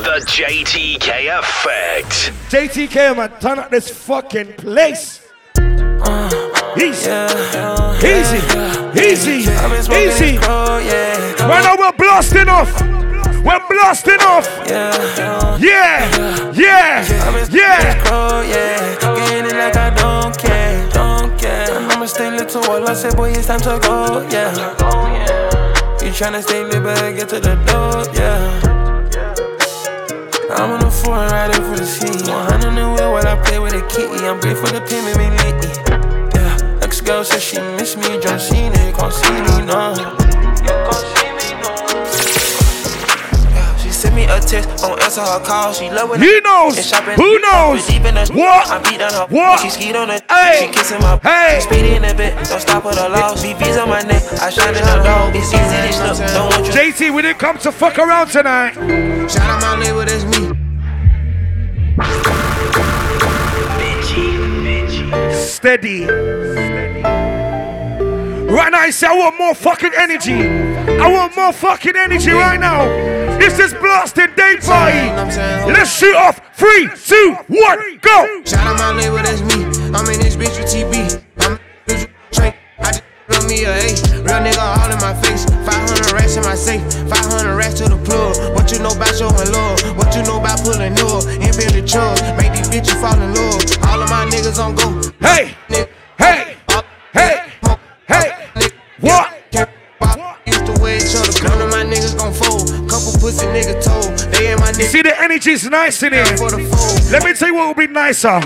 The JTK Effect. JTK, I'm a turn up this fucking place. Uh, easy, easy, easy, oh, easy. Right now we're blasting off. We're blasting off. Yeah, yeah, yeah. Oh, getting it like I don't care, don't care. I'ma stay little while I say, boy, it's time to go, yeah. Oh, you tryna stay lit, better get to the door, yeah. I'm on the floor riding for the city. 100 in the wheel while I play with a kitty. I'm grateful the payment me lately. Yeah, ex girl said she miss me. John Cena can't see me now. Me a text, don't answer her call. She love when He knows. and shopping. Who knows? Deep in the- What? I beat down her. What? She skied on the. Hey. She kissing my. Hey. She speedy in a bit. Don't stop at the loss. BB's on my neck. I shine in the dog. It's easy to slip. Don't want you. JT, we didn't come to fuck around tonight. Shout out my label, that's me. Steady. Right now, I say I want more fucking energy. I want more fucking energy right now. It's this blasting day party. Let's shoot off. Three, two, one, go. Shout out my label, that's me. I'm in this bitch with TB. I'm in straight. I just on me a A. Real nigga all in my face. 500 racks in my safe. 500 racks to the plug. What you know about showing love? What you know about pulling up? In Billy Chubbs. Make these bitches fall in love. All of my niggas on go. Hey, hey, hey, hey. Used each other. None of my niggas gon' fold. Couple pussy niggas told. They ain't my niggas see, the energy's nice in here. for the fold. Let me tell you what would be nicer.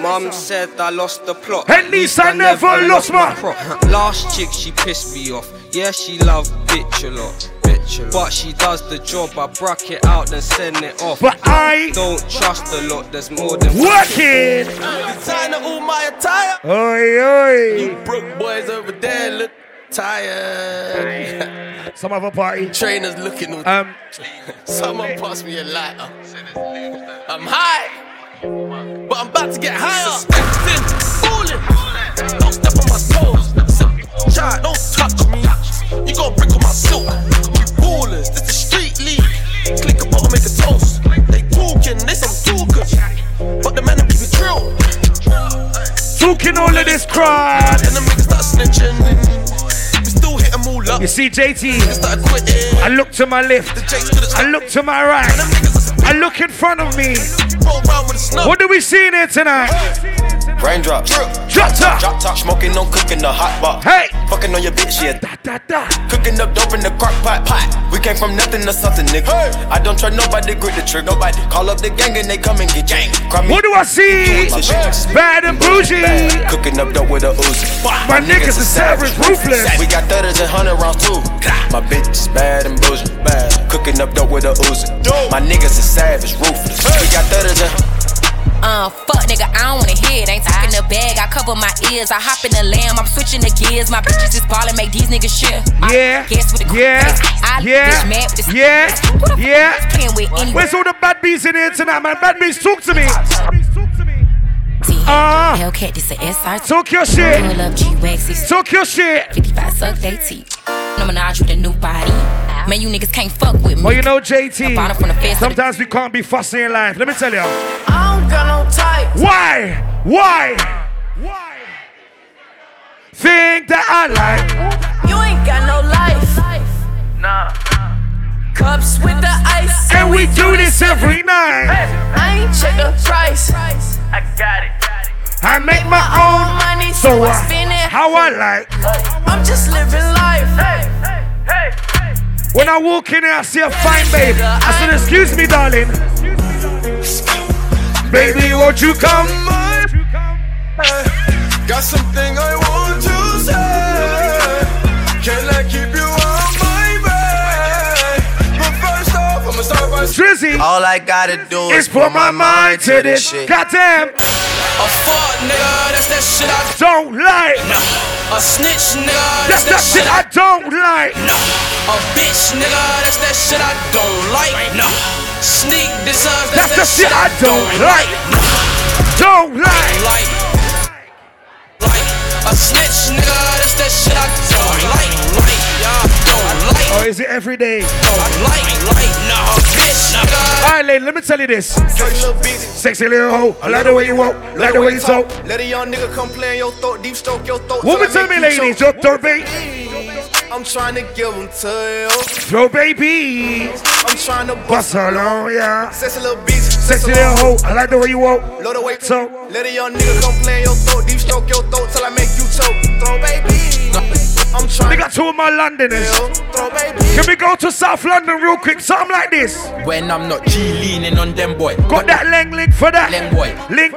Mum said I lost the plot. At least I never lost my- prop. Last chick, she pissed me off. Yeah, she loved bitch a lot. Bitch a lot. But she does the job. I bruck it out, then send it off. But I don't trust a lot. There's more than working. Sign of all my attire. Oi, oi. You broke boys over there look tired. Some other party. Trainers looking. Um. Someone pass me a lighter. I'm high, but I'm about to get higher. Spin, fooling. Don't step on my toes. Child, don't touch me. You gon' break on my silk. We ballers. This the street league. Click a bottle, make a toast. They talking, they some talkers. But the man them keep it drill. Talking all of this crowd. And the niggas start snitching. You see, JT, I look to my left. I look to my right. I look in front of me. Roll round with a snub. What do we see in here tonight? Raindrops. Drop top. Drop top. Smoking on cooking the hot pot. Hey. Fucking on your bitch, yeah. Da, da, da. Cooking up dope in the crock pot. pot. We came from nothing to something, nigga. I don't trust nobody, grip the trigger. Nobody call up the gang and they come and get gang. Cry me What do I see? Bad and bougie. Cooking up dope with a Uzi. My niggas are savage, ruthless. We got thudders and hundred rounds too. My bitch is bad and bougie. Bad. Cooking up dope with a Uzi. My niggas is savage, ruthless. We got thudders and Uh, fuck nigga, I don't wanna hear it. Ain't talking the bag, I cover my ears. I hop in the lamb, I'm switching the gears. My bitches is ballin', make these niggas shit. Yeah, Guess with the yeah, I yeah, mad with this yeah, Who the yeah. playing with anyway? Where's all the bad bees in here tonight, man? Bad bees, talk to me. Ah. Hellcat, this a SRT. Talk your shit. Pull up G-Wax, Talk your shit. 55 suck they teeth. No Minaj with a new body. Man, you niggas can't fuck with me. Well, you know, JT, bottom from the face to the- sometimes we can't be fussy in life. Let me tell you. I don't got no type. Why? Why? Why? Think that I like. You ain't got no life. Nah. Cups with the ice. And we do this every night. I ain't check the price. I got it. I make my own money, so so I I, spend it. how I like. I'm just living life. Hey when I walk in here, I see a fine babe. I said, excuse me, darling. Baby, won't you come? Got something I want to say. Can I keep you on my bed? But first off, I'ma start by Drizzy All I gotta do is put my mind to this. shit. Goddamn, A fuck nigga, that's that shit I don't like. A snitch nigga, That's that shit I don't like. A bitch nigga, that's that shit I don't like. No. Sneak deserves, That's the shit I don't like. Don't like. like. Like a snitch nigga, that's that shit I don't like. Like, yeah, don't like. Or is it every day? Don't like, like, nah, bitch nigga. Alright, lady, let me tell you this. Sexy little bitch. Sexy little hoe, I like the way you walk, I like the way you talk. Let a young nigga come play in your throat, deep stroke your throat. Woman, tell me, ladies, choke. your third beat. I'm trying to give them to you. Throw baby. I'm trying to Bust bust her long, yeah. Sexy little bitch. Sexy little hoe, I like the way you walk. Load the weight. So, Let a young nigga come play in your throat, deep stroke your throat till I make you choke. Throw baby. I'm trying. they got two of my Londoners. to throw baby. Can we go to South London real quick? Something like this. When I'm not G leaning on them boy. Got that leng link for that. Leng boy. Link.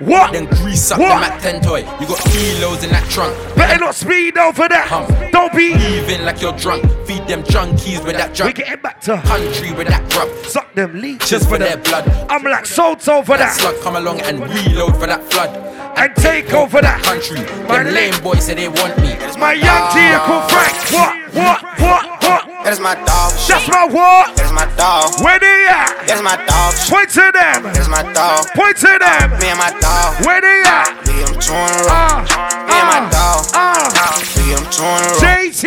What? Then grease up What? them at 10 toy. You got kilos in that trunk. Better not speed over that. Hum. Don't be. Leaving like you're drunk. Feed them junkies with that junk. We getting back to Country with that grub. suck them leeches Just for for their blood. I'm like Soto for That that. slug come along and reload for that flood. And take over that. Country. My Them lame- boys say they want me. It's My young G called Frank. What? What? What? What? That's my dog. That's my what? That's my dog. Where they at? That's my dog. Point to them. That's my dog. Point to them. Me and my dog. Where they at? Me and touring Ah. Me and my dog. Ah. Me and touring JT.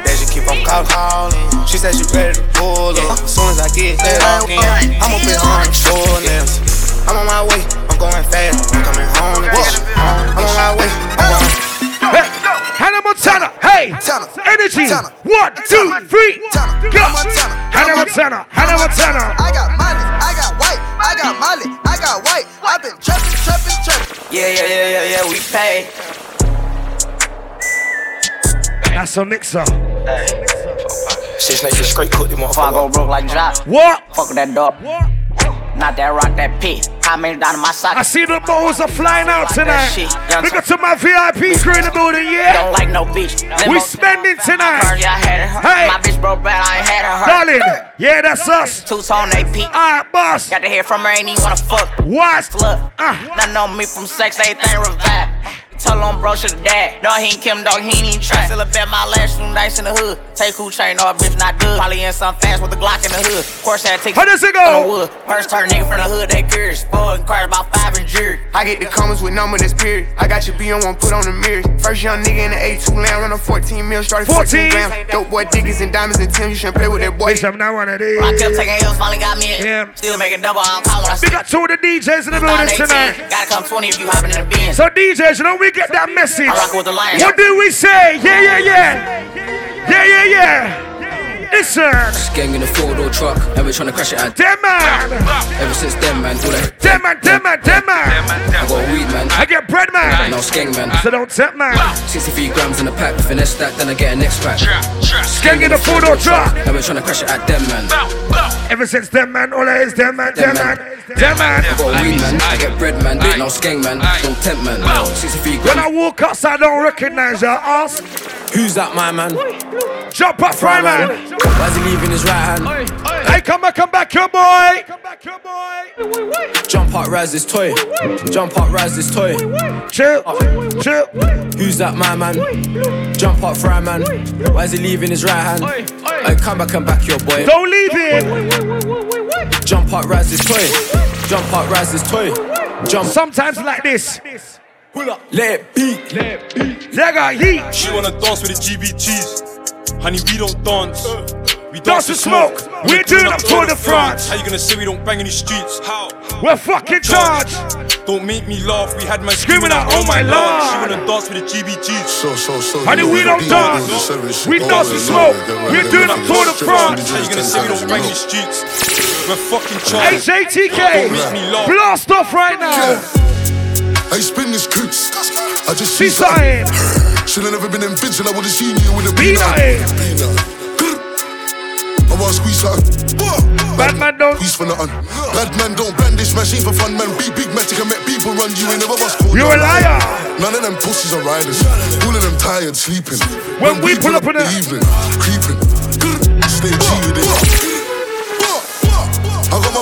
That she keep on calling. She said she ready to pull up. As soon as I get that walk in, I'm up in on full nails. I'm on my way. I'm going fast. I'm coming home. I'm on my way. 18. One, two, three. Go. Hannah Montana. Hannah Montana. I got money. I got white. I got molly. I got white. I've been trapping, trapping, trapping. Yeah, yeah, yeah, yeah, yeah. We pay. That's a mixer. Hey. Six nights straight cooked him on. If I go broke like Jock. What? Fuck that dog. What? Not that rock, that pit. Many down my I see the bows are flying out tonight. Look at to my VIP crew in the building, yeah? Don't like no bitch. We spending tonight. First, yeah, I had it. Hey. My bitch broke bad, I ain't had her. Darling, yeah, that's us. Two tone AP. Alright, boss. Got to hear from her, ain't even wanna fuck. What? Look, Ah. nothing on me from sex, Ain't everything revived. Tell on bro, should've died. No, he ain't Kim, dog, he ain't even try. Still a bet my last two nights in the hood. Take who chain, no, a bitch not good. Probably in some fast with the Glock in the hood. Of course, I take How does it on the go? wood. First turn nigga from the hood, they curious. Boy, inquired about five and jury. I get the comments with number that's period. I got your B on one, put on the mirror. First young nigga in the A2 land, run a 14 mil, started 14. 14 grams. Dope boy diggies and diamonds and Tim, you shouldn't play with that boy. Bitch, I'm not one of these. I kept taking L's, finally got me in. Yeah. Still making double, I don't call when I see We got two of the DJs in the building tonight. Gotta come 20 if you hopping in the Benz. So DJs, you know we get that message. I rock with the Lions. What do we say? Yeah, yeah, yeah. Yeah, yeah, yeah. Listen, Gang in a four door truck, and we're trying to crash it out. them man, Ever since then, man, all that. them man, them man, them man. I got weed, man. I get bread man. Now skeng, man. So don't tip man. 63 grams in a pack, finesse that, then I get a next pack. Gang in the four door truck. And we're trying to crash it at them, man. Ever since them man, all that is them man, them man, them man. I got weed, man. I get bread, man. Now skeng, man. Don't tempt, man. 63 When I grams. walk outside, I don't recognize your ass. Who's that, my man? Jump up, fry man. Why's he leaving his right hand? Hey, come back, come back, your boy. Come back, your boy. Jump up, rise this toy. Jump up, rise this toy. Chill, chill. Who's that, my man? Jump up, fry man. Why's he leaving his right hand? Hey, come back and back your boy. Don't leave it. Jump up, rise this toy. Jump up, rise this toy. Jump, Sometimes like this. pull up, let it beat. They got heat. She wanna dance with the GBGs. Honey, we don't dance. We Dance with smoke. We're doing up Tour the front. How you gonna say we don't bang in the streets? How? We're fucking charged. Don't make me laugh. We had my Screaming screaming out, out, "Oh my lord. She Lord." wanna dance with the GBGs. So, so, so. Honey, you know we don't beat dance. is the service. We dance with smoke. yeah, yeah, We're yeah, doing yeah, up Tour de yeah, France. How you gonna say we don't bang in the streets? We're fucking charged. HATK. Make me laugh. Blast off right now. I spin this coots. I just See see something. something. Should have never been in bitch and I would have seen you with a Be peanut. Like. Peanut. I want squeeze something. Bad man don't. Squeeze for nothing. Bad man don't brandish machine for fun, man. Big, big matic and make people run. You ain't never was cool. You a liar. None of them pussies are riders. All of them tired, sleeping. When we pull up in the the- evening, creeping. Stay G with it.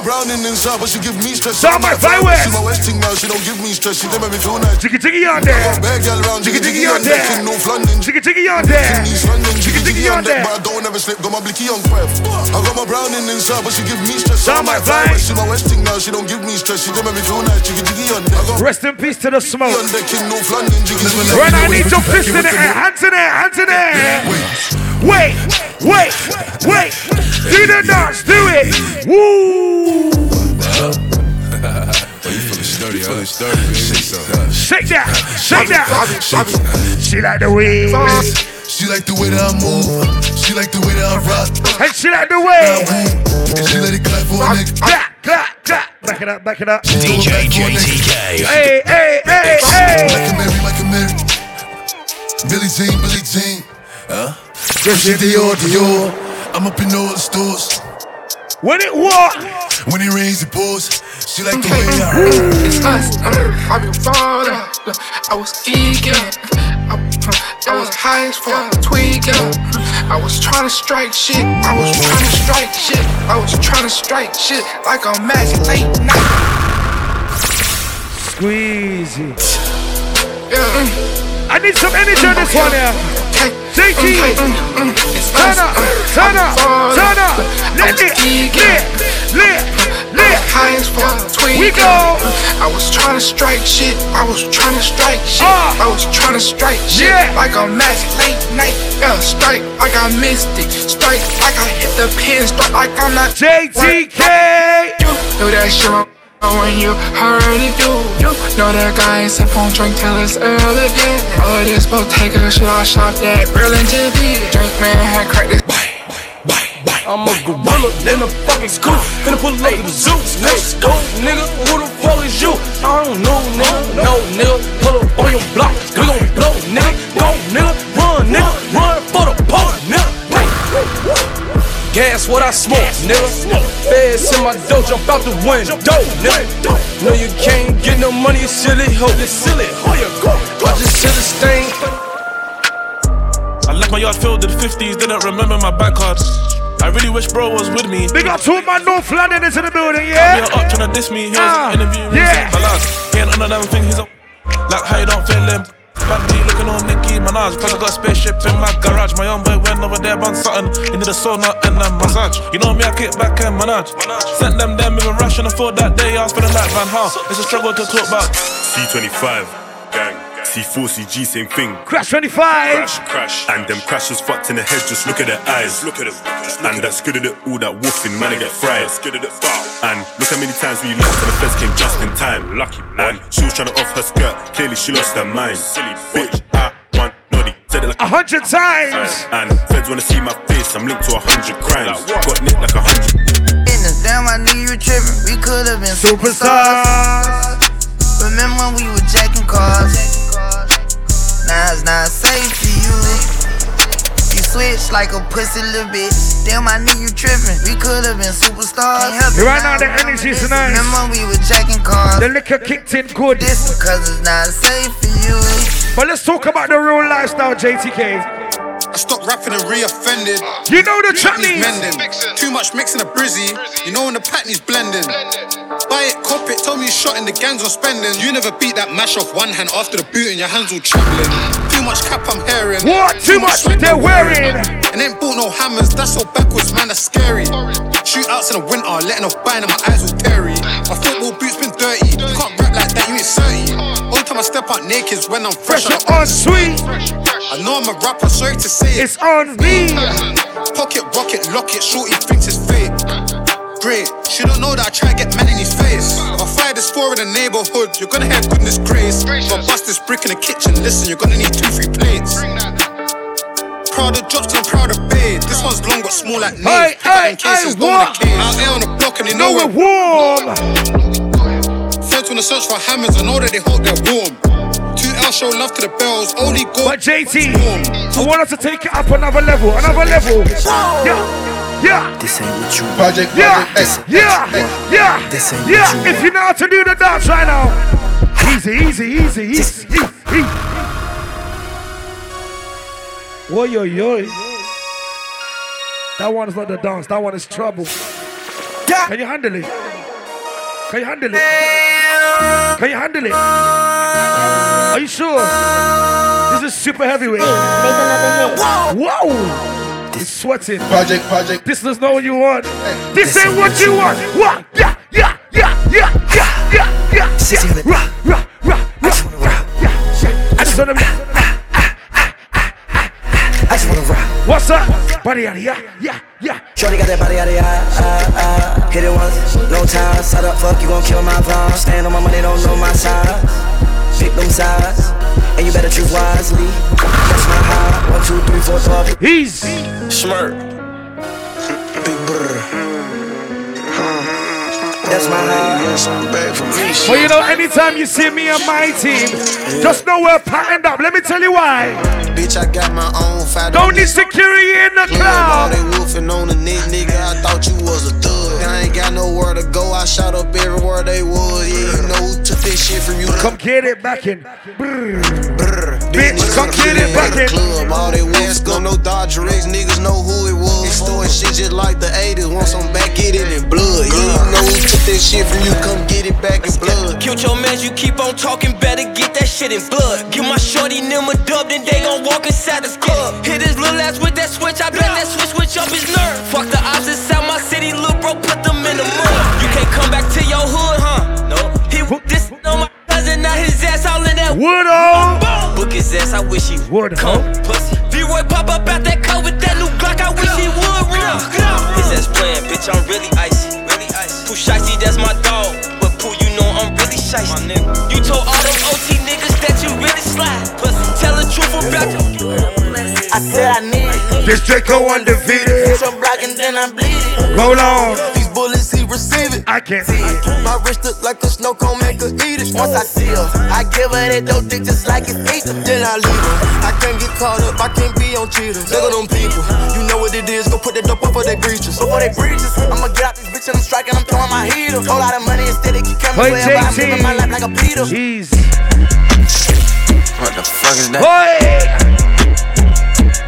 My browning inside, but she give me stress. Sound my fire west. See my west thing now, she don't give me stress. She never make me feel nice. Jiggy jiggy on there. Bad girl round, Jiggy jiggy on there. in North London. Jiggy jiggy on there. In East London, Jiggy jiggy on there. but I don't ever slip. Got my blicky on prep. I got my browning inside, but she give me stress. Sound my fire vibe. west. See my west thing now, she don't give me stress. She never make me feel nice. Jiggy jiggy on deck. Rest in peace to the smoke. on deck in North London, jiggy jiggy. When I need your fist in the air, hands in the air, hands in the air. Wait, wait, wait. Do the dance, do it. Woo. Oh, you feeling sturdy, you feeling sturdy, Shake that, shake that. She like the way. She like the way that I move. She like the way that I rock. And she like the way. And she let it clap for a nigga. Clap, clap, clap. Back it up, back it up. DJ JTK. Hey, hey, hey, hey. Like a Mary, like a Mary. Billie Jean, Billie Jean. Huh? Christian Dior, Dior. I'm up in all the stores. When it what? When it rains, it pours. She like the way I rock. It's us. I'm, I'm your father. I was eager. I, I was high as fuck, tweaking. I was trying to strike shit. I was trying to strike shit. I was trying to strike shit like a magic late night. Squeezy. Yeah. I need some energy on this one here. JT, turn up, turn up, turn up. Let it lit, lit, lit. High as fuck, tweaking. We go. I was trying to strike shit. I was trying to strike shit. Ah. I was trying to strike shit Yeah. like a magic late night. Yeah, strike like I missed it. Strike like I hit the pin. Strike like I'm not. JTK. You know that shit when you already do. You know that guy ain't sip on drink till it's early. Yeah. All of this bottega shit I shop that Burlington B. Drink man had cracked this. I'm a gorilla in a fucking school. Finna pull up the zoo. Let's go, nigga. Who the fuck is you? I don't know, nigga. No, nigga. Pull up on your block. We gon' blow, nigga. Go. Nigga. Gas what I smoke, nigga. Feds in my dough, jump out the window, nigga. No, you can't get no money, you silly hoe. You silly hoe, you go. I just hit a stain. I left my yard filled with 50s, didn't remember my bank cards. I really wish bro was with me. Big up two of my North Londoners in the building, We yeah? are up trying to diss me, he was Ah, interviewing yeah. me. Balance. He ain't on them thing, he's up. Like how you don't feel him. Bad B looking on Nicki Minaj. Cause I got a spaceship in my garage. My young boy went over there, bun something. Into the sauna and a massage. You know me, I kick back and manage. Sent them them with a rush and afford that day. I was feeling like Van Hal. It's a struggle to talk about. C25, gang. C4, CG, same thing. Crash 25. Crash, crash. And them crashes fucked in the head, just look at their eyes. Look at them. And that's good at it, all that woofing, man, I get fried. Good at it, And look how many times we lost and the feds came just in time. Lucky, man. she was trying to off her skirt, clearly she lost her mind. Silly bitch, I want naughty. Said it like A hundred times. And feds wanna see my face, I'm linked to a hundred crimes. Got nicked like a hundred. Business, damn, I knew you were tripping. We could have been superstars. Remember like a pussy little bitch. Damn, I knew you tripping. We could have been superstars. Can't help it Right now, now, the remember energy's this. nice. Remember we were jacking cars? The liquor kicked in good. This because it's not safe for you. But let's talk about the real lifestyle, JTK. I stopped rapping and re-offended. You know the Patney's Chinese. mending. Too much mixing a brizzy. You know when the Patney's blending. Buy it, cop it, tell me you shot in the gangs on spending. You never beat that mash off one hand after the boot and your hands all trembling. Too much cap I'm hearing. What? Too much sweat they're I'm wearing. And ain't bought no hammers, that's so backwards, man, that's scary. Shootouts in the winter, letting off buying and my eyes all teary. My football boots been dirty. You can't rap like that, you ain't 30. Only time I step out naked is when I'm fresh. Fresh on sweet. I know I'm a rapper, sorry to say it. It's on me. Pocket, rocket, lock it, shorty thinks it's fake. Great, she don't know that I try to get man in his face. If I fire this four in the neighborhood, you're gonna have goodness grace. If I bust this brick in the kitchen, listen, you're gonna need two, three plates. Proud of drops, I'm proud of bed. This one's long but small like Hey, nails. hey, in cases, hey, don't what? the case. Out there on the block and they know, Know we're we're warm. Feds wanna search for hammers, I know that they hope they're warm. Two L show love to the bells, only go. But JT, I want us to take it up another level, another level. Yeah, yeah. This ain't what you Project, Yeah, project, yeah, yeah, This ain't yeah. what you If you know how to do the dance right now, easy, easy, easy, easy, easy. Whoa, yo, yo. That one is not the dance. That one is trouble. Can you handle it? Can you handle it? Can you handle it? Are you sure? This is super heavyweight. Whoa! It's sweating. project, project. This is not what you want. This ain't what you want. What? Yeah, yeah, yeah, yeah, yeah, yeah, yeah. Rah, rah, rah, rah, rah. Yeah. Wanna. I just wanna rock. What's up? Buddy, yeah, yeah, yeah, Shorty got that body out of the eye, eye, eye. Hit it once, no time. Side up, fuck, you gon' kill my vibe. Stand on my money, don't know my size. Pick them sides, and you better choose wisely. That's my high. One, two, three, four, five. Easy. Schmirk. Big brr. That's my high. Yes, I'm back from Well, you know, anytime you see me and my team, just know we're patterned up. Let me tell you why. Bitch, I got my own fight. Don't need security in the All crowd. they wolfing on the neck, nigga. I thought you was a thug. I ain't got nowhere to go. I shot up everywhere they was. Yeah, you know who took this shit from you. Come get it back in. Brr. Bitch, come get it back in. Club. All they wolves go no Dodger X. Niggas know who it was. Storing shit just like the 80s. Want some back, get it in blood. Yeah, you know who took this shit from you. Come get it back in blood. Killed your man, you keep on talking, better get that shit in blood. Give my shorty them a dub, then they gon' walk inside the club. Hit his little ass with that switch, I bet that switch switch up his nerve. Fuck the odds inside my city, little bro, put them in the mud. You can't come back to your hood, cousin, now his ass all in that wood on. Book his ass, I wish he would come. Pussy. V-Roy pop up out that car with that new Glock, I wish he would run. His ass playing, bitch, I'm really icy. Really icy. Pooh Shiesty, that's my dog. I'm really. You told all them OT niggas that you really slide. Pussy, tell the truth about you. I said I need it. This Draco undefeated. I'm blocking, then I'm bleeding. Roll on. These bullets, he receive it. I can't see it. My wrist look like a snow cone, make her eat it. Once I see her, I give her that dope dick just like it's Easter. Then I leave her. I can't get caught up, I can't be on cheaters. Look at them people, you know what it is. Go put that dope up for their breaches. Before they breaches, I'ma get out this bitch and I'm striking, I'm throwing my heater. Whole lot of money instead of keep coming Wait, wherever I'm JT. living my life like a Peter. Jeez. What the fuck is that? Boy!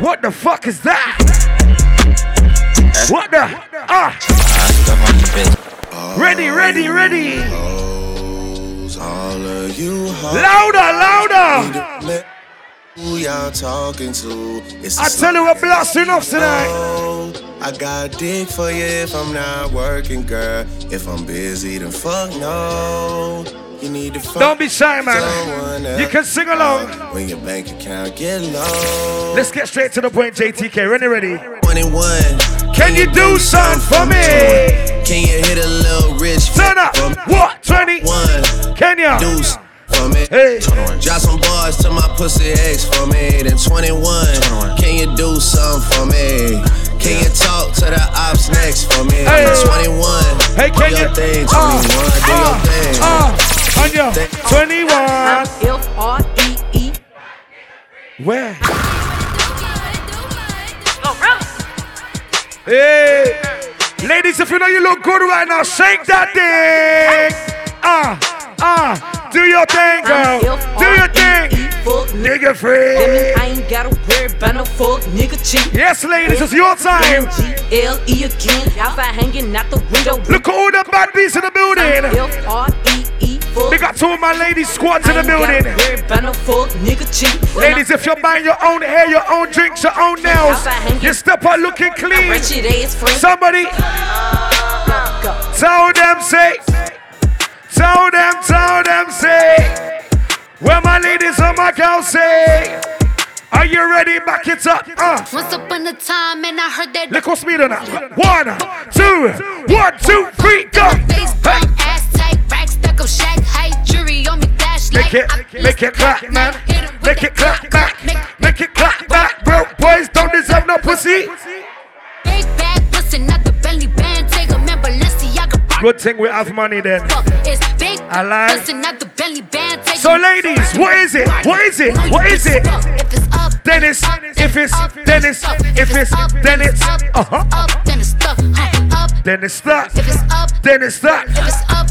What the fuck is that? What the? Ah! Ready, ready, ready! All of you Louder, louder! Who y'all talking to? It's I tell you we're blasting off tonight. I got dick for you if I'm not working, girl. If I'm busy, then fuck no. You need to fuck Don't be shy, man. You can sing along. When your bank account get low. Let's get straight to the point, JTK. Ready, ready? 21. Can you do something for me? Can you hit a little rich? Turn up. What? 21. Kenya. Deuce for me. Hey. Drop some bars to my pussy ex for me. Then 21. Can you do something for me? Can you talk to the ops next for me? Hey. 21. Hey, can do can your you? thing, 21. Uh, do your thing. Uh, Anya, 21. F-R-E-E. Where? Hey, ladies, if you know you look good right now, shake that thing. Ah, ah, do your thing, girl. Do your thing. Nigga free. I ain't gotta worry about no fuck nigga cheat. Yes, ladies, it's your time. G-L-E again. Outside hanging out the window. Look at all the bad beats in the building. F-R-E-E. We got two of my ladies squads in the I ain't gotta building. no fuck nigga cheat. Ladies, if you're buying your own hair, your own drinks, your own nails, you step out looking clean. Wretched ass friend. Somebody tell them, say, tell them, tell them, say, where my ladies and my girls say, are you ready? Back it up. Uh. Once upon a time, and I heard that. Look what's me now. One, two, one, two, three, go. Bump, ass tight, rack stuck up, shack height, jury on me, flashlight. Make it, make it clap, man. Make it clap back. Make it clap back. Broke boys don't deserve no pussy. Big bag, pussy, not the Good thing we have money then. Fuck, It's big, I like. pussy, not the belly band. Take So ladies, what is it? What is it? What is it? If it's up, Dennis, if it's Dennis, if it's then it's uh huh. up, then it's up, Then it's that. up, Then it's that.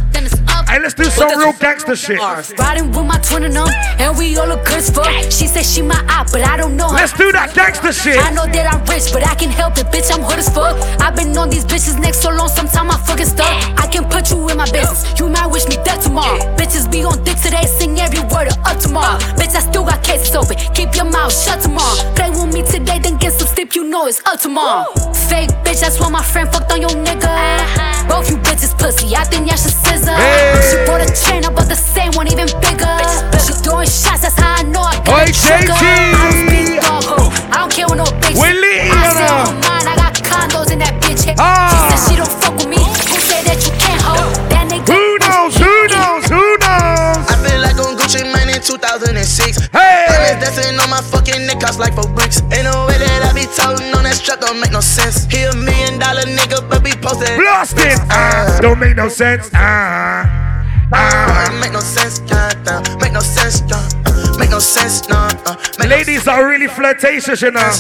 Hey, let's do some real gangster shit. Riding with my twin and them, and we all look good as fuck. She said she my eye, but I don't know her. Let's do that gangster shit. I know that I'm rich, but I can help it, bitch. I'm hood as fuck. I've been on these bitches next so long, sometime I fucking stuck. I can put you in my business. You might wish me death tomorrow. Bitches be on dick today, sing every word of up tomorrow. Bitch, I still got cases open. Keep your mouth shut tomorrow. Play with me today, then get some sleep. You know it's up tomorrow. Fake bitch, that's why my friend fucked on your nigga. Uh-huh. Both you bitches pussy. I think y'all should scissor. She put a chain up, but the same one even bigger. She throwing shots, that's how I know I got trigger. I dog, ho. I don't care what no bitch. I stay oh, mine, I got condos in that bitch. Ah. She said she don't fuck with me. Who that you can't? That nigga. Who knows? Who knows? Who knows? I feel like on Gucci Mane in 2006. Hey. Diamonds dancing on my fucking neck, cost like four bricks. Ain't no way that I be toting on that strap, don't make no sense. He a million dollar nigga, but be posted. Blast it! Uh, don't make no sense. Uh. Make no sense, yeah, yeah. make no sense, yeah. Uh, make no sense, no. Uh, make Ladies are really flirtatious, you know.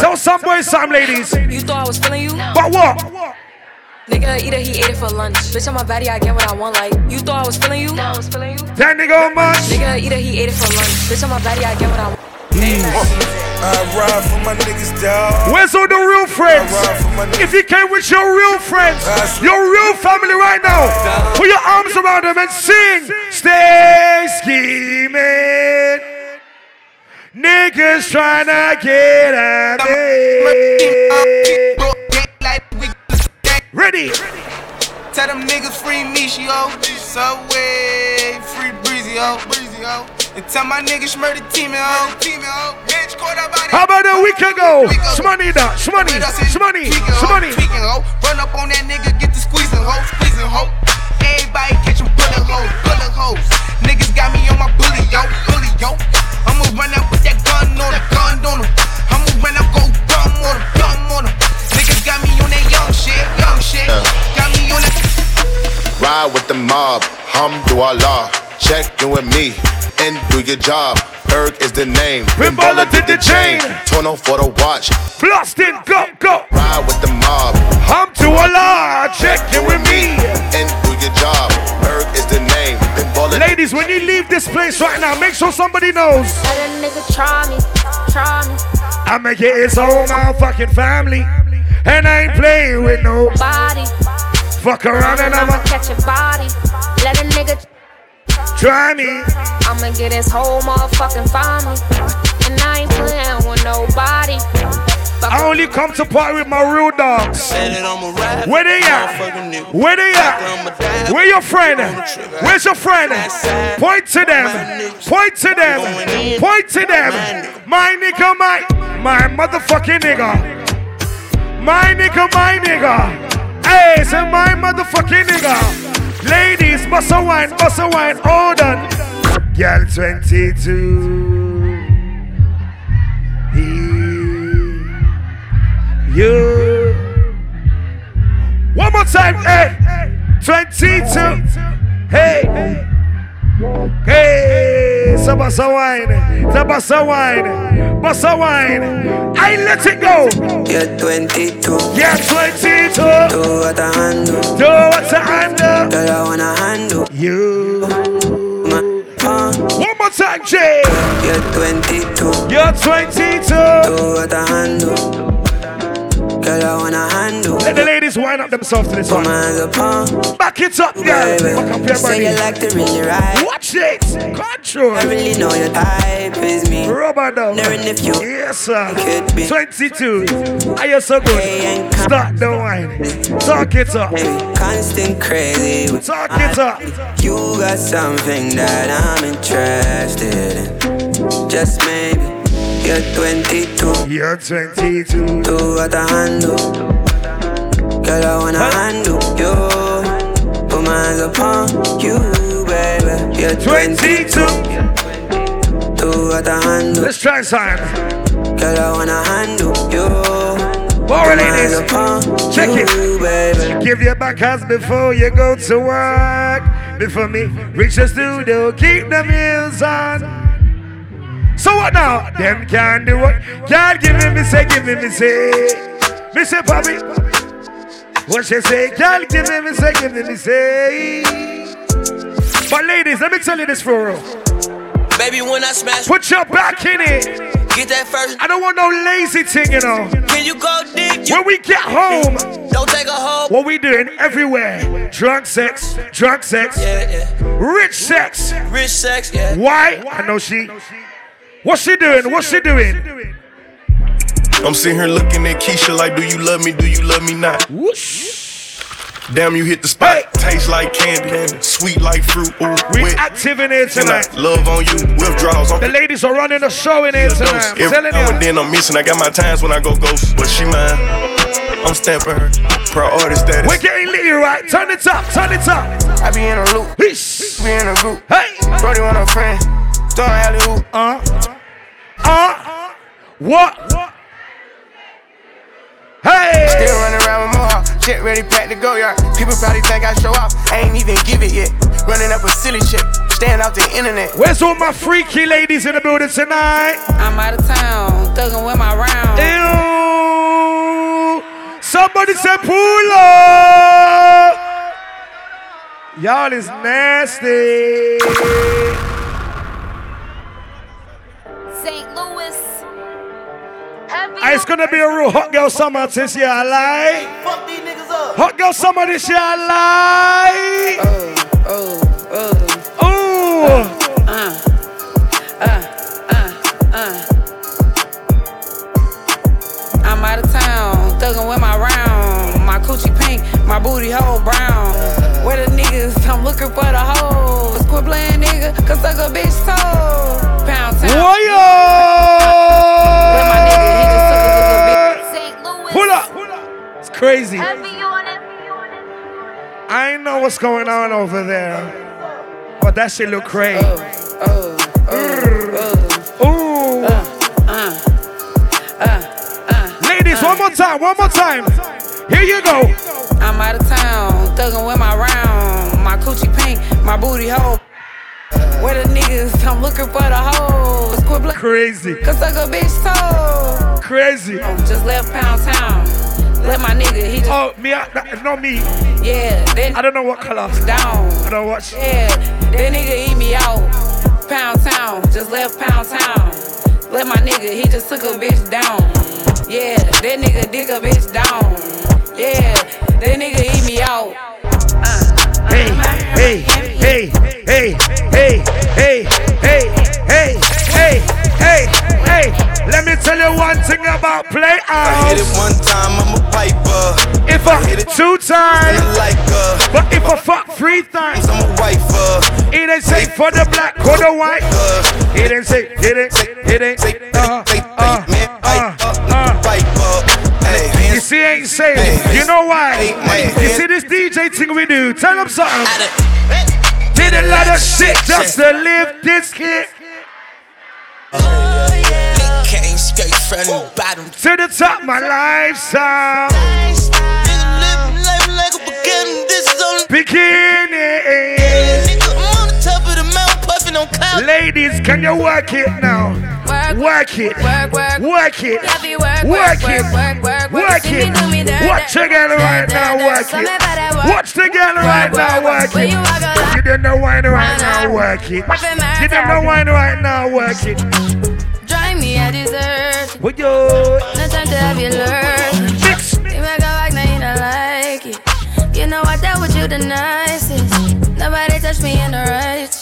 Tell some boys some ladies. You thought I was feeling you? But what? Nigga, eat it, he ate it for lunch. Bitch, on my body, I get what I want. Like, you thought I was feeling you? I was feeling you. That nigga much. Nigga, eat it, he ate it for lunch. Bitch, on my body, I get what I want. I ride for my niggas, dog. Where's all the real friends? If you came with your real friends, your real family right now, put your arms around them and sing. Stay scheming. Niggas trying to get at me. Ready? Tell them niggas free me, she oh. Subway, free breezy oh, breezy oh. And tell my niggas murder team team. Bitch, caught up by How about a week ago? Shmoney da, shmoney, shmoney, shmoney. Run up on that nigga, get the squeezing ho, squeezing ho. Everybody catching bullet hoes, bullet hoes. Niggas got me on my bully yo, bully yo. I'ma run up with that gun on the gun on 'em. I'ma run up, go dumb on 'em, dumb on 'em. Niggas got me on that young shit, young shit. Got me on that. Ride with the mob, hamdulillah. Check in with me and do your job. Erg is the name. Pinballer did the chain. Turn Tono for the watch. Blasting, go, go. Ride with the mob. I'm Hamdulillah. Check in with me. And do your job. Erg is the name. Pinballer. Ladies, when you leave this place right now, make sure somebody knows. Let a nigga try me, try me. I make it his whole motherfucking family. And I ain't playing with nobody. Fuck around and I'ma I'ma catch a body. Let a nigga try me. I'ma get his whole motherfucking family. And I ain't playing with nobody. I only come to party with my real dogs. Where they at? Where they at? Where your friend? Where's your friend? Point to them. Point to them. Point to them. My nigga, my my motherfucking nigga. My nigga, my nigga. Hey, say my motherfucking nigga. Ladies, bust a wine, bust a wine, hold on. Girl 22. He, you. One more time, hey. 22. Hey. Hey, so bust a wine, so bust a wine, bust a wine. I let it go. You're 22. Yeah, 22. Do what I handle. Do what I handle. Girl, I wanna handle you. Uh, One more time, Jay. you're 22. You're 22. Do what I handle. Girl, I wanna handle. Let the ladies wind up themselves to this one. Back it up, girl. Back up your you like to really ride. Watch it. Control. I really know your type is me. Rubber dog. Wondering if you Yes, sir. could be 22. Are you so good? Start the wine. Talk it up. constant crazy. Talk it up. You got something that I'm interested in. Just maybe. You're 22. You're 22. Do what I handle. Girl, I wanna handle you. Put my hands upon you, baby. You're 22. Do what I handle. Let's try time. Girl, I wanna handle you. More Put my hands ladies. upon Check you, it. baby. Give your back hands before you go to work. Before me, reach the studio, keep the meals on. So what now? Them can't do what? Can't give me, me say, give me, me say. Me say, Bobby. What she say? Can't give me, me say, give me, me say. But ladies, let me tell you this for real. Baby, when I smash, Put your back in it. get that first. I don't want no lazy thing, you know. Can you go? You When we get home, don't take a hoe. what we doing everywhere? Drunk sex, drunk sex, Yeah, yeah. rich sex. Rich sex, yeah. Why? I know she. What's she doing? What's she doing? I'm sitting here looking at Keisha like, do you love me? Do you love me not? Damn, you hit the spot. Taste like candy, candy, sweet like fruit. Ooh, We wet. active in here tonight. Tonight, love on you, withdrawals. I'm The ladies are running the show in here tonight. I'm Every telling now and then I'm missing. I got my times when I go ghost, but she mine. I'm stamping her. Priority status. We're getting litty, right? Turn it up, turn it up. I be in a loop, Peace. be in a group. Hey. Brody want a friend, throwing alley hoop. Uh. Uh, what? Hey! Still running around with more shit ready, packed to go, y'all. People probably think I show off, I ain't even give it yet. Running up a silly shit, staying off the internet. Where's all my freaky ladies in the building tonight? I'm out of town, thugging with my round. Ew! Somebody said pull up! Y'all is nasty. It's gonna be a real hot girl summer this year, I lie. Fuck these niggas up. Hot girl summer this year, I lie. Oh, oh, oh. Uh, uh, uh, uh. I'm out of town, thugging with my round. My coochie pink, my booty hole brown. Where the niggas? I'm looking for the hoes. Quit playing nigga, cause suck a bitch toe. Pound town. Let crazy. I ain't know what's going on over there, but that shit look crazy. Oh, oh, oh, Ooh. Uh, uh, uh, Ladies, one more time, one more time. Here you go. I'm out of town, thugging with my round. My coochie pink, my booty hole. Where the niggas? I'm looking for the hoes. Quit playing. Crazy. Cause suck a bitch toe. Crazy. I'm Just left Pound Town. Let my nigga, he just. Oh, me, that, not me. Yeah, then. I don't know what color. Down. I don't watch. Yeah, that nigga eat me out. Pound Town, just left Pound Town. Let my nigga, he just took a bitch down. Yeah, that nigga dig a bitch down. Yeah, that nigga eat me out. Uh, uh, hey, hey, hey, hey, hey, hey, hey, hey, hey, hey, hey. Hey, let me tell you one thing about I hit it one time, I'm a piper. If I hit it two times, like uh, but if I fuck three times, I'm a wifer. it ain't say for the black or the white. It ain't say, it ain't, it ain't, uh, uh, uh, uh. You see, ain't saying. You know why? You see this DJ thing we do. Tell them something. Did a lot of shit just to live this kid. Came straight from the bottom. To the top, my lifestyle. Beginning. Ladies, can you work it now? Work it. Work it. Work it. Work it. Watch together right now. Work it. Watch together right now. Work it. Right now. Work it. You don't know why right now. Work it. Drive me a dessert. Would you? No time to have you learn. Mix. You make a back, now you don't like it. You know I dealt with you the nicest. Nobody touched me in the righteous.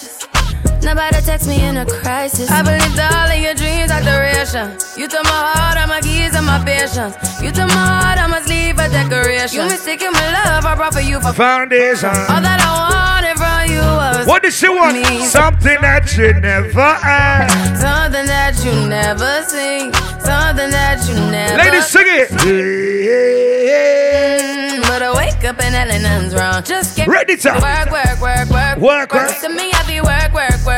Nobody text me in a crisis. I believed all of your dreams are duration. You took my heart, all my keys, and my patience. You took my heart, I must leave a decoration. You mistaken my love, I brought for you for Foundation. All that I wanted from you was What did she want? me. Something that you never had. Something that you never seen. Something that you never Ladies, sing it. Mm, But I wake up and hell nothing's wrong. Just get Ready to- work, work, work, work, Work, work. To me, I be work, work, work,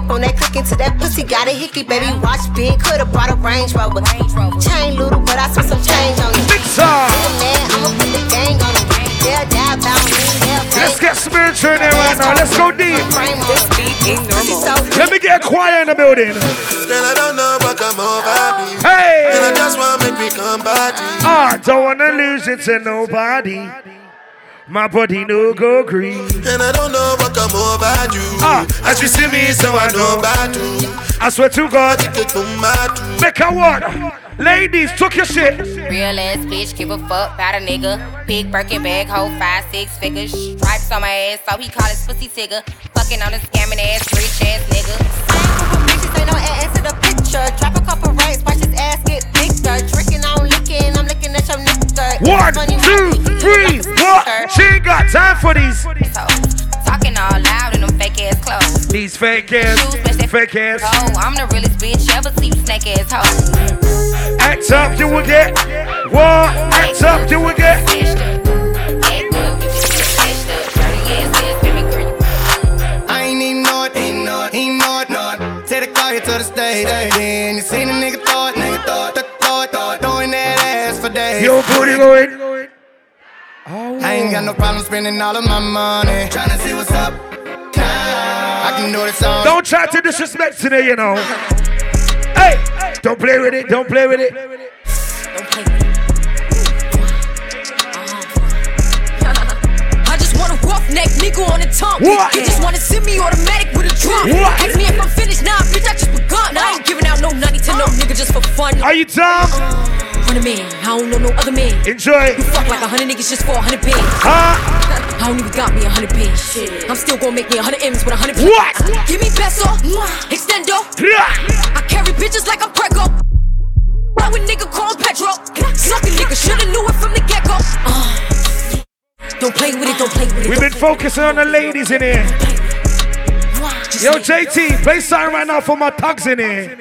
up on that click into that pussy, got a hickey, baby, watch big, coulda brought a Range Rover. Chain little, but I spent some change on you. Big song. man, I'ma put the gang on them. They'll die about me, Let's get spiritual in there right now. Let's go deep. This beat is normal. Let me get a choir in the building. Girl, I don't know what come over me. Hey. And I just want make me come party. Ah, don't wanna lose it to nobody. My body no go green. And I don't know what come over you. Ah, As you see me, so I know about you. I swear to God. Make a what? Ladies, took your shit. Real ass bitch, give a fuck about a nigga. Big Birkin bag, hold five, six figures. Stripes on my ass, so he call his pussy tigger. Fucking on a scamming ass, rich ass nigga. Bitches ain't ass to the picture. Drop a couple racks, watch his ass get bigger. start drinking, I'm licking, I'm looking at your nigga. One, two, three, what? She ain't got time for these. Talking all loud in them fake ass clothes. These fake ass, fake ass. Oh, I'm the realest bitch ever see snake ass hoe. Act up, you will get. What? Act up, you will get. To the stage, then you seen a nigga throw it, nigga throw it, throw it, throw it, throwing that ass for days. Yo, booty going. I ain't got no problem spending all of my money. Tryna see what's up. I can do this all. Don't try to disrespect today, you know. Hey, don't play with it, don't play with it. Want a nigga on the tongue. What? You just wanna send me automatic with a drum. What? Ask me if I'm finished, nah, bitch, I just begun. I ain't giving out no money to no nigga just for fun. Are you dumb? Run a man, I don't know no other man. Enjoy. You fuck like a hundred niggas just for a hundred bands. Huh? I don't even got me a hundred bands. Shit. I'm still gonna make me a hundred M's with a hundred What? Give me peso, extendo. Yeah. I carry bitches like I'm Prego. Ride with nigga called Petro. Suck a nigga, shoulda knew it from the get go. Uh. Don't play with it, don't play with it. We've been focusing on the ladies in here. Yo, JT, play something right now for my thugs in here.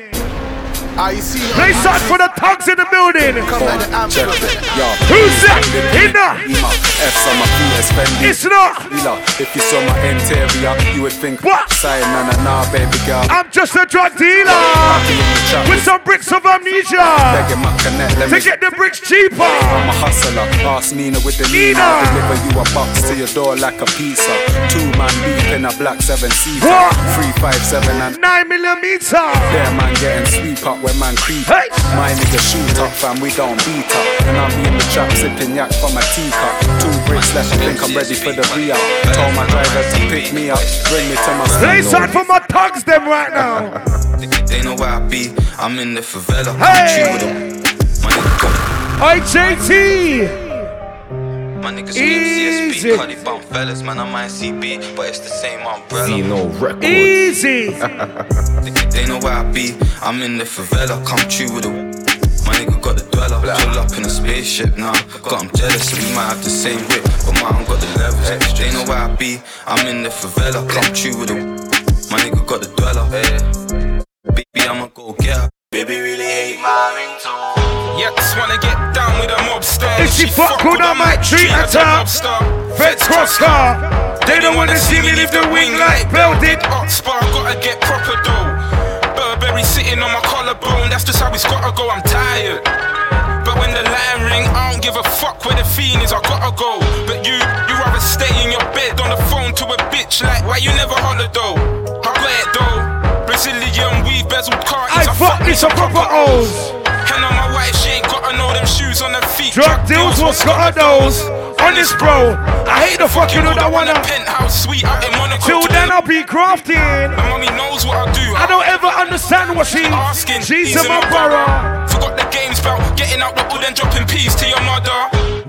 I see Play something for the thugs in the building. Who's that? Inna. F's on my feet, it's Fendi. It's not. Wheeler, if you saw my interior, you would think what? I'm just a drug dealer with some bricks of amnesia to get the bricks cheaper. I'm a hustler, ask Nina with the Nina. Nina. Deliver you a box to your door like a pizza. Two man deep in a black seven seater. What? Three five seven and Nine millimeter. there man getting sweep up when man creep. Hey. My nigga shoot up, fam, we don't beat up. And I'll be in the trap sipping yak from a teacup. Two bricks left, I think I'm ready for the re Told my driver to pick me up, bring me to my Play stand. something for my thugs them right now. They know where I be. I'm in the favela. Hey. I'm with them. My nigga got Oi, JT. My niggas Easy. CSB, Cardi bump fellas, man, I'm ICB, but it's the same umbrella. Zeno Records. Easy. They, they know where I be, I'm in the favela, come true with it. My nigga got the dweller, pull up in a spaceship now. Got him jealous, we might have the same whip, but mine got the levels. They know where I be, I'm in the favela, come true with it. My nigga got the dweller. Baby, I'ma go get her. Baby, really hate my ringtone. Yeah, just wanna get down with a mobster. If she fuck with I might treat her tough. Feds cross car. They don't wanna see me lift the wing like belted. Spar, gotta get proper though. Burberry sitting on my collarbone, that's just how it's gotta go. I'm tired. But when the line ring, I don't give a fuck where the fiend is. I gotta go. But you, you rather stay in your bed on the phone to a bitch like why you never holler though? I got it though. Brazilian weave bezeled car. I fuck me some proper O's. And on my wife, she gotta know them shoes on her feet. Drug deals was got those. Honest bro, I hate the fucking who that wanna. Penthouse suite out in Monaco. Till then I'll be crafting. My mommy knows what I do. I don't ever understand what she. asking. She's He's in my borough. Forgot the games about getting out the wood and dropping peas to your mother.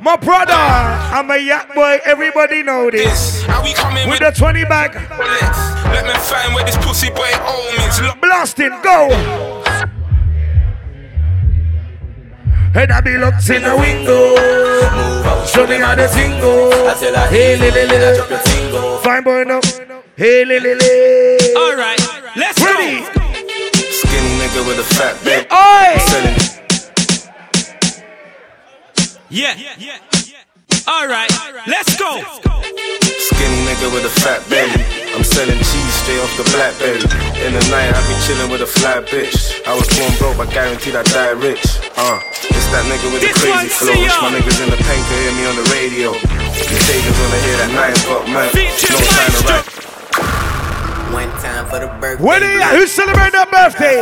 My brother, I'm a yak boy. Everybody know this. How we coming with with the 20 bag? Let's me find where this pussy boy home is. Blasting, go. Head I be locked in the window. Show me how to thing go. Hey, li, li, li. Fine boy, no. Hey, li, li, li. All right, let's Ready? Skinny nigga with a fat back. Oi! Selling Yeah. All right, let's go. Skinny nigga with a fat belly. I'm selling cheese straight off the blackberry. In the night, I be chilling with a fly bitch. I was born broke, but guaranteed I die rich. Uh, it's that nigga with the crazy flow. My niggas in the paint can hear me on the radio. These haters wanna hear that nine got man. No time to rap. One time for the birthday. Where they at? Who's celebrating their birthday?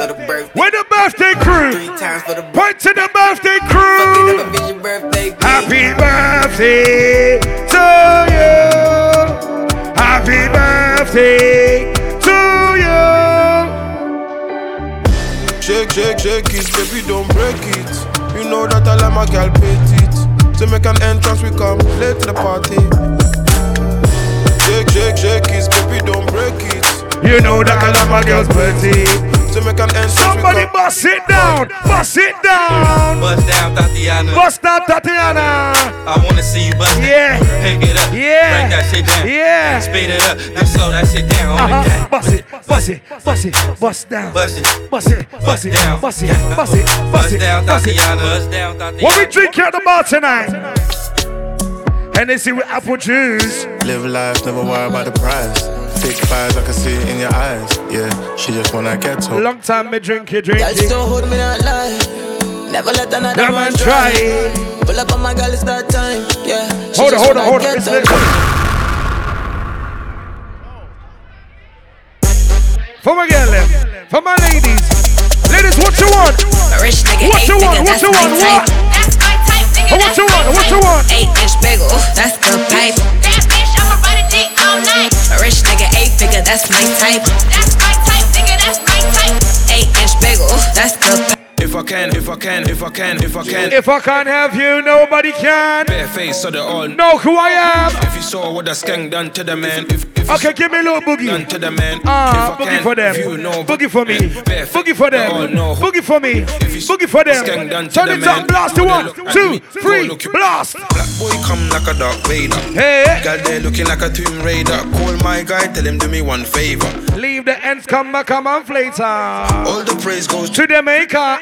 Where the birthday crew? times for the Point to the birthday crew. birthday. Happy birthday to you. Happy birthday to you. Shake, shake, shake it, baby, don't break it. You know that I like my girl petite. To make an entrance, we come late to the party. Shake, shake, shake it, baby, don't break it. You know that I love my girl's birthday. To make an end. Somebody bust it down, bust it down. Bust down, Tatiana. Bust down, Tatiana. I wanna see you bust Yeah. it. Pick it up. Yeah. Break that shit down. Yeah. Speed it up. Then slow that shit down. Uh-huh. Bust it, bust it, bust it, bust down. Bust it. Bust it, bust it, down. bust it, bust it, bust Bust it, down, bust it. Tatiana. Bust down, Tatiana. What we drink at the bar tonight? Hennessy with apple juice. Live life, never worry about the price. Thick thighs, I can see it in your eyes. Yeah, she just wanna get to. Long time me drink it, drink Girl, it. still hold me not lie. Never let another That man man try. try. Pull up on my girl, it's that time. Yeah. She Hold on, just hold on, wanna hold on. get It's up. lit. For my girl, eh? for my ladies. Ladies, what you want? Rich nigga, What you want? What you want? type. What? That's my type, nigga, What you want? What you want? Eight inch bagel, that's the pipe. That bitch, I'ma ride a dick all night. A rich nigga, eight figure, that's my type. That's my type, nigga, that's my type. Eight inch bagel, that's the If I can, if I can, if I can, if I can. If I can't have you, nobody can. Bare face so they all know who I am. If you saw what the skank done to the man, if, if you Okay, give me a little boogie. done to the man, Ah, if boogie can, for them. you know, Boogie for me. Boogie for them. Boogie for me. Boogie for them. Skank done to Turn the it man. up. Blast to They one, two, three. Blast. Black boy come like a Darth Vader. Hey. Girl there looking like a Tomb Raider. Call my guy, tell him do me one favor. Leave the ends, come back a month later. All the praise goes To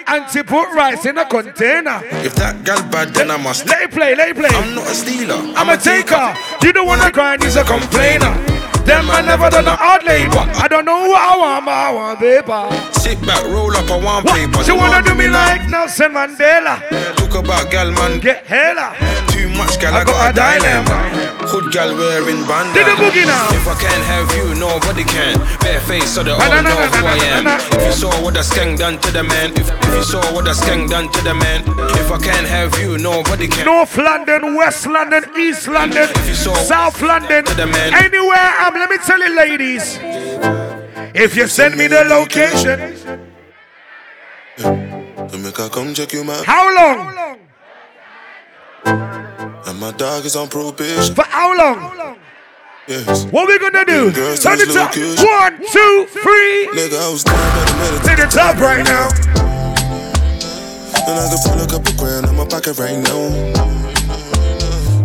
Auntie put rice in a container. If that gal bad, then I must. Let it play, let it play. I'm not a stealer. I'm a taker. You don't wanna grind, he's a complainer. Them I never done a hard labor. I don't know what I want, but I want paper. Sit back, roll up a one paper. What you wanna do me like Nelson Mandela? Talk about gal man. Get hella. Too much gal, I I, got got, a a dilemma. Hood gal wearing bandana. Did the boogie now. If I can't have you, nobody can. Bare face so they all know who I am. na, na. If you saw what the skank done to the man, if, if you saw what the skank done to the man, if I can't have you, nobody can. North London, West London, East London, South London, man. anywhere I'm. Let me tell you, ladies. If you send me the location, Jamaica, come check you, man. how long? And my dog is on probation. For how long? Yes. What we gonna do? Turn it up. One, two, three. Nigga, I was down by the minute. To the top right now. And I can pull a couple grand in my pocket right now.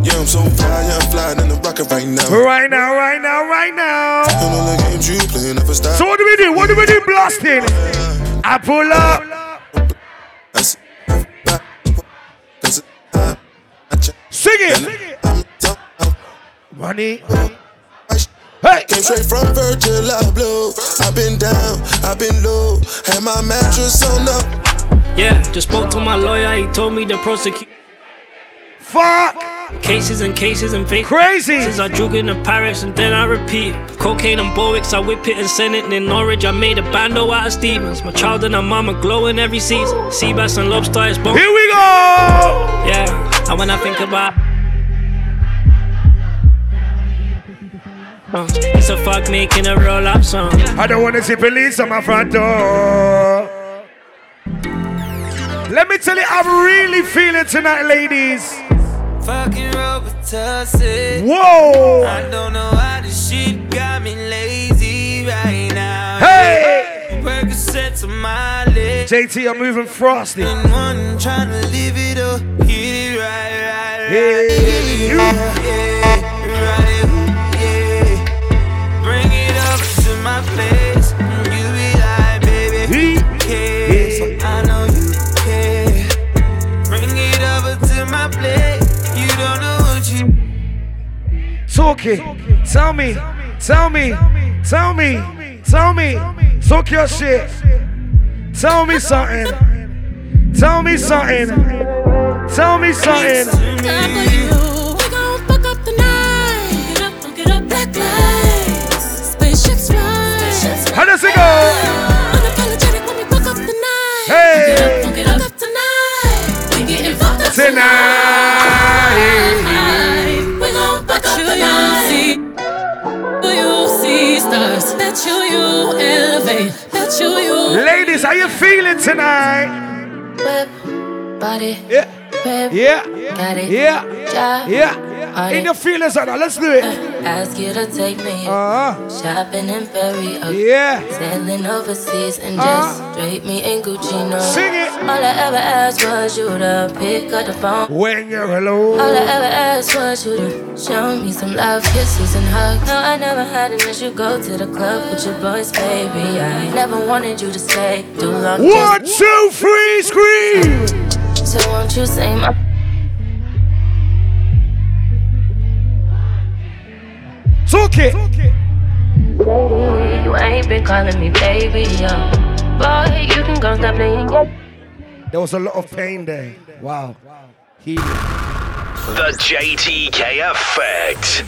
Yeah, I'm so fly, yeah, I'm flying in the rocket right now. Right now, right now, right now. And all the games you play never stop. So what do we do? What do we do? Blasting. I pull up. That's- that's- Sing it. Money. Hey. Came straight from Virgil, I blow. I've been down, I've been low. Had my mattress on up. Yeah, just spoke to my lawyer. He told me to prosecute. Fuck. Cases and cases and fake Crazy. cases. I drug in the Paris and then I repeat. Cocaine and Borwicks, I whip it and send it. And in Norwich, I made a bando out of Stevens. My child and her mama glowing every season. Sea bass and lobster is bomb. Here we go. Yeah, and wanna think about. Uh, it's a fuck making a roll up song. I don't wanna see police on my front door. Let me tell you, I'm really feeling tonight, ladies. Fucking Robitussin. Whoa. I don't know why this shit got me lazy right now. Hey. My lips. JT, I'm moving frosty. And one trying to live it up. Hit it right, right, right. Yeah. Yeah, right, yeah. Bring it up to my place. and You be like, baby, care. I know you care. Bring it over to my place. You don't know what you. Talk it. Tell me. Tell me. Tell me. Tell me. Talk your shit. Tell me something. Tell me something. Tell me something. Time for you. We gon' fuck Ladies, how you feeling tonight? Whip, body. Yeah. Whip, Yeah. Got it. Yeah. Ja. Yeah. In it. the feelings that, let's do it. Uh. Ask you to take me Uh-huh. shopping in Paris. uh, Yeah. Sailing overseas and Uh-huh. just drape me in Gucci. No. Sing it. All I ever asked was you to pick up the phone. When you're alone. All I ever asked was you to show me some love, kisses, and hugs. No, I never had unless you go to the club with your boys, baby. I never wanted you to stay too long. One, two, three, scream. So won't you say my Took it. You ain't been calling me baby, yo. Boy, you can go stop playing. There was a lot of pain there. Wow. Healing. The JTK Effect.